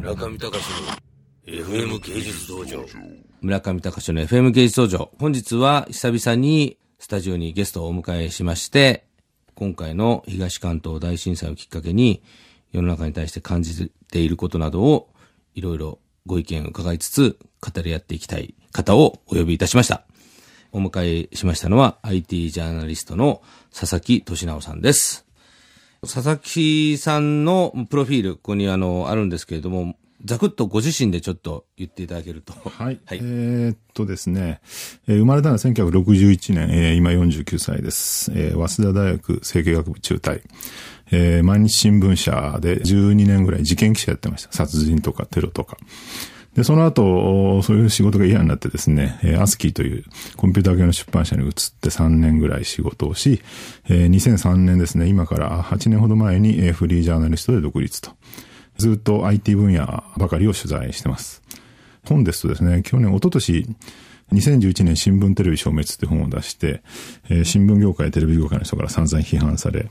村上隆の FM 芸術道場。村上隆の FM 芸術道場。本日は久々にスタジオにゲストをお迎えしまして、今回の東関東大震災をきっかけに、世の中に対して感じていることなどを、いろいろご意見を伺いつつ、語り合っていきたい方をお呼びいたしました。お迎えしましたのは、IT ジャーナリストの佐々木俊直さんです。佐々木さんのプロフィール、ここにあの、あるんですけれども、ざくっとご自身でちょっと言っていただけると。はい。はい、えー、っとですね、えー、生まれたのは1961年、えー、今49歳です。えー、早稲田大学政経学部中退。えー、毎日新聞社で12年ぐらい事件記者やってました。殺人とかテロとか。で、その後、そういう仕事が嫌になってですね、えー、アスキーというコンピューター系の出版社に移って3年ぐらい仕事をし、えー、2003年ですね、今から8年ほど前に、フリージャーナリストで独立と。ずっと IT 分野ばかりを取材してます。本ですとですね、去年、一昨年、2011年新聞テレビ消滅って本を出して、えー、新聞業界、テレビ業界の人から散々批判され、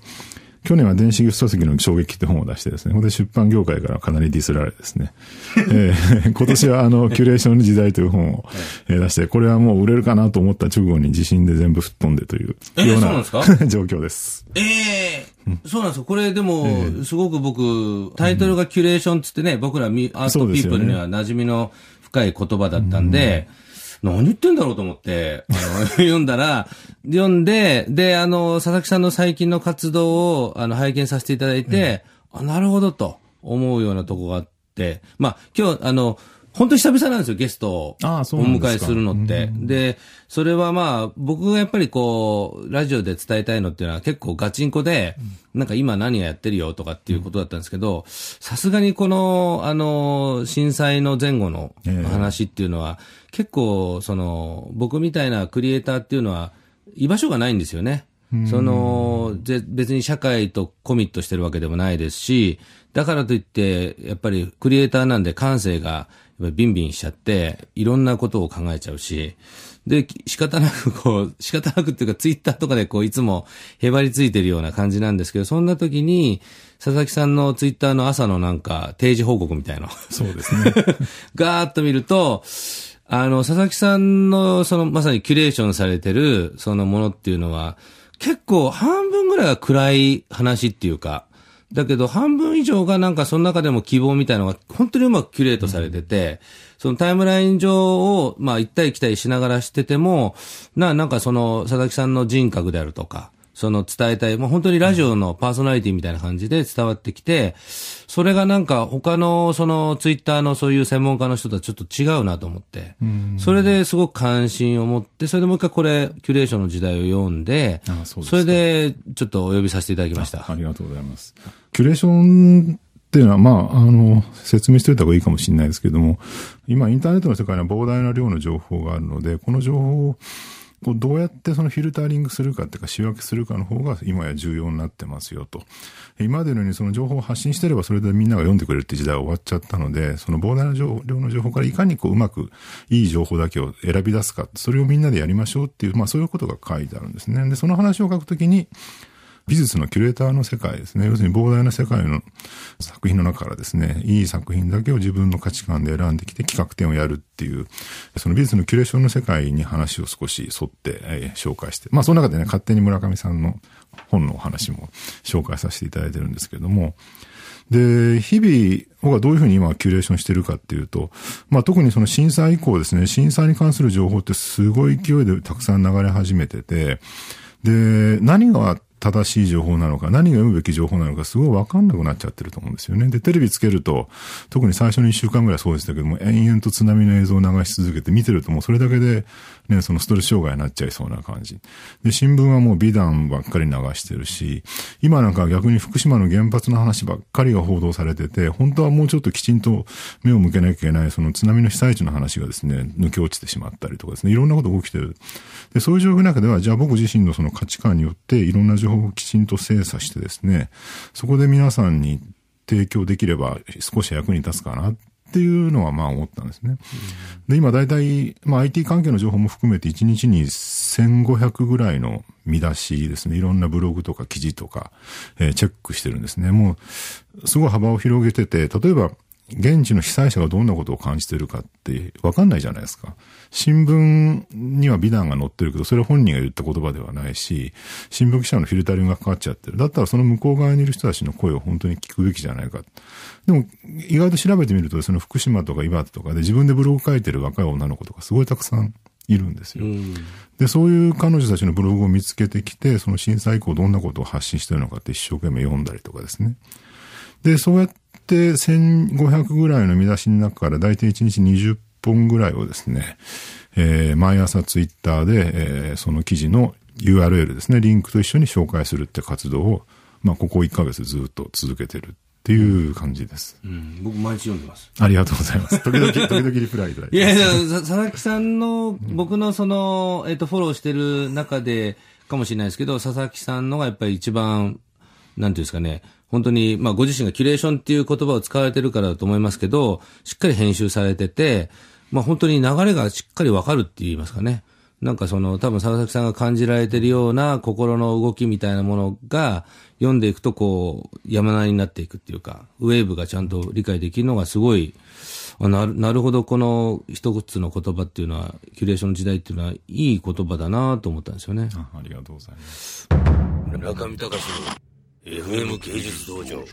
去年は電子ギフト書籍の衝撃って本を出してですね、ここで出版業界からかなりディスられですね、えー、今年はあの、キュレーションの時代という本を、え出して、これはもう売れるかなと思った直後に地震で全部吹っ飛んでというような、状況です。ええー、そうなんですよ。これでも、すごく僕、タイトルがキュレーションつってね、僕らアートピープルには馴染みの深い言葉だったんで、うん何言ってんだろうと思って、あの、読んだら、読んで、で、あの、佐々木さんの最近の活動を、あの、拝見させていただいて、うん、あ、なるほどと思うようなとこがあって、まあ、今日、あの、本当久々なんですよ、ゲストを。お迎えするのって。で、それはまあ、僕がやっぱりこう、ラジオで伝えたいのっていうのは結構ガチンコで、なんか今何がやってるよとかっていうことだったんですけど、さすがにこの、あの、震災の前後の話っていうのは、結構、その、僕みたいなクリエイターっていうのは、居場所がないんですよね。その、別に社会とコミットしてるわけでもないですし、だからといって、やっぱりクリエイターなんで感性がビンビンしちゃって、いろんなことを考えちゃうし、で、仕方なくこう、仕方なくっていうかツイッターとかでこう、いつもへばりついてるような感じなんですけど、そんな時に、佐々木さんのツイッターの朝のなんか定時報告みたいな。そうですね。ガーッと見ると、あの、佐々木さんの、その、まさにキュレーションされてる、そのものっていうのは、結構半分ぐらいは暗い話っていうか、だけど半分以上がなんかその中でも希望みたいなのが本当にうまくキュレートされてて、そのタイムライン上をまあ行ったり来たりしながらしてても、な、なん。かその佐々木さんの人格であるとか、その伝えたい、もう本当にラジオのパーソナリティみたいな感じで伝わってきて、それがなんか他のそのツイッターのそういう専門家の人とはちょっと違うなと思って、それですごく関心を持って、それでもう一回これ、キュレーションの時代を読んで、ああそそれでちょっとお呼びさせていただきましたあ。ありがとうございます。キュレーションっていうのは、まあ、あの、説明しておいた方がいいかもしれないですけども、今インターネットの世界には膨大な量の情報があるので、この情報をこうどうやってそのフィルタリングするかっていうか仕分けするかの方が今や重要になってますよと。今までのようにその情報を発信してればそれでみんなが読んでくれるって時代は終わっちゃったので、その膨大な量の情報からいかにこううまくいい情報だけを選び出すか、それをみんなでやりましょうっていう、まあそういうことが書いてあるんですね。で、その話を書くときに、美術のキュレーターの世界ですね。要するに膨大な世界の作品の中からですね、いい作品だけを自分の価値観で選んできて企画展をやるっていう、その美術のキュレーションの世界に話を少し沿って、えー、紹介して、まあその中でね、勝手に村上さんの本のお話も紹介させていただいてるんですけれども、で、日々、僕はどういうふうに今キュレーションしてるかっていうと、まあ特にその震災以降ですね、震災に関する情報ってすごい勢いでたくさん流れ始めてて、で、何が正しい情報なのか、何が読むべき情報なのか、すごいわかんなくなっちゃってると思うんですよね。で、テレビつけると、特に最初の一週間ぐらいそうでしたけども、延々と津波の映像を流し続けて見てるともうそれだけで、ね、そのストレス障害になっちゃいそうな感じ。で、新聞はもう美談ばっかり流してるし、今なんか逆に福島の原発の話ばっかりが報道されてて、本当はもうちょっときちんと目を向けなきゃいけない、その津波の被災地の話がですね、抜け落ちてしまったりとかですね、いろんなことが起きてる。で、そういう状況の中では、じゃあ僕自身のその価値観によって、いろんな情報をきちんと精査してですね、そこで皆さんに提供できれば少し役に立つかなっていうのはまあ思ったんですね。で、今大体、まあ IT 関係の情報も含めて1日に1500ぐらいの見出しですね、いろんなブログとか記事とか、えー、チェックしてるんですね。もう、すごい幅を広げてて、例えば、現地の被災者がどんなことを感じてるかってわかんないじゃないですか。新聞には美談が載ってるけど、それは本人が言った言葉ではないし、新聞記者のフィルタリングがかかっちゃってる。だったらその向こう側にいる人たちの声を本当に聞くべきじゃないか。でも、意外と調べてみると、その福島とか岩手とかで自分でブログ書いてる若い女の子とかすごいたくさんいるんですよ。で、そういう彼女たちのブログを見つけてきて、その震災以降どんなことを発信してるのかって一生懸命読んだりとかですね。で、そうやって1500ぐらいの見出しの中から大体1日20本ぐらいをですね、えー、毎朝ツイッターで、えー、その記事の URL ですね、リンクと一緒に紹介するって活動を、まあ、ここ1ヶ月ずっと続けてるっていう感じです。うん、僕毎日読んでます。ありがとうございます。時々、時々リプライいただいて。いやいや、佐々木さんの、僕のその、えっ、ー、と、フォローしてる中で、かもしれないですけど、佐々木さんのがやっぱり一番、なんていうんですかね、本当に、まあ、ご自身がキュレーションっていう言葉を使われてるからだと思いますけど、しっかり編集されてて、まあ、本当に流れがしっかりわかるって言いますかね。なんかその、多分佐々木さんが感じられてるような心の動きみたいなものが、読んでいくとこう、山なりになっていくっていうか、ウェーブがちゃんと理解できるのがすごい、なるなるほど、この一つの言葉っていうのは、キュレーションの時代っていうのは、いい言葉だなと思ったんですよね。あありがとうございます。中見隆の FM 芸術道場。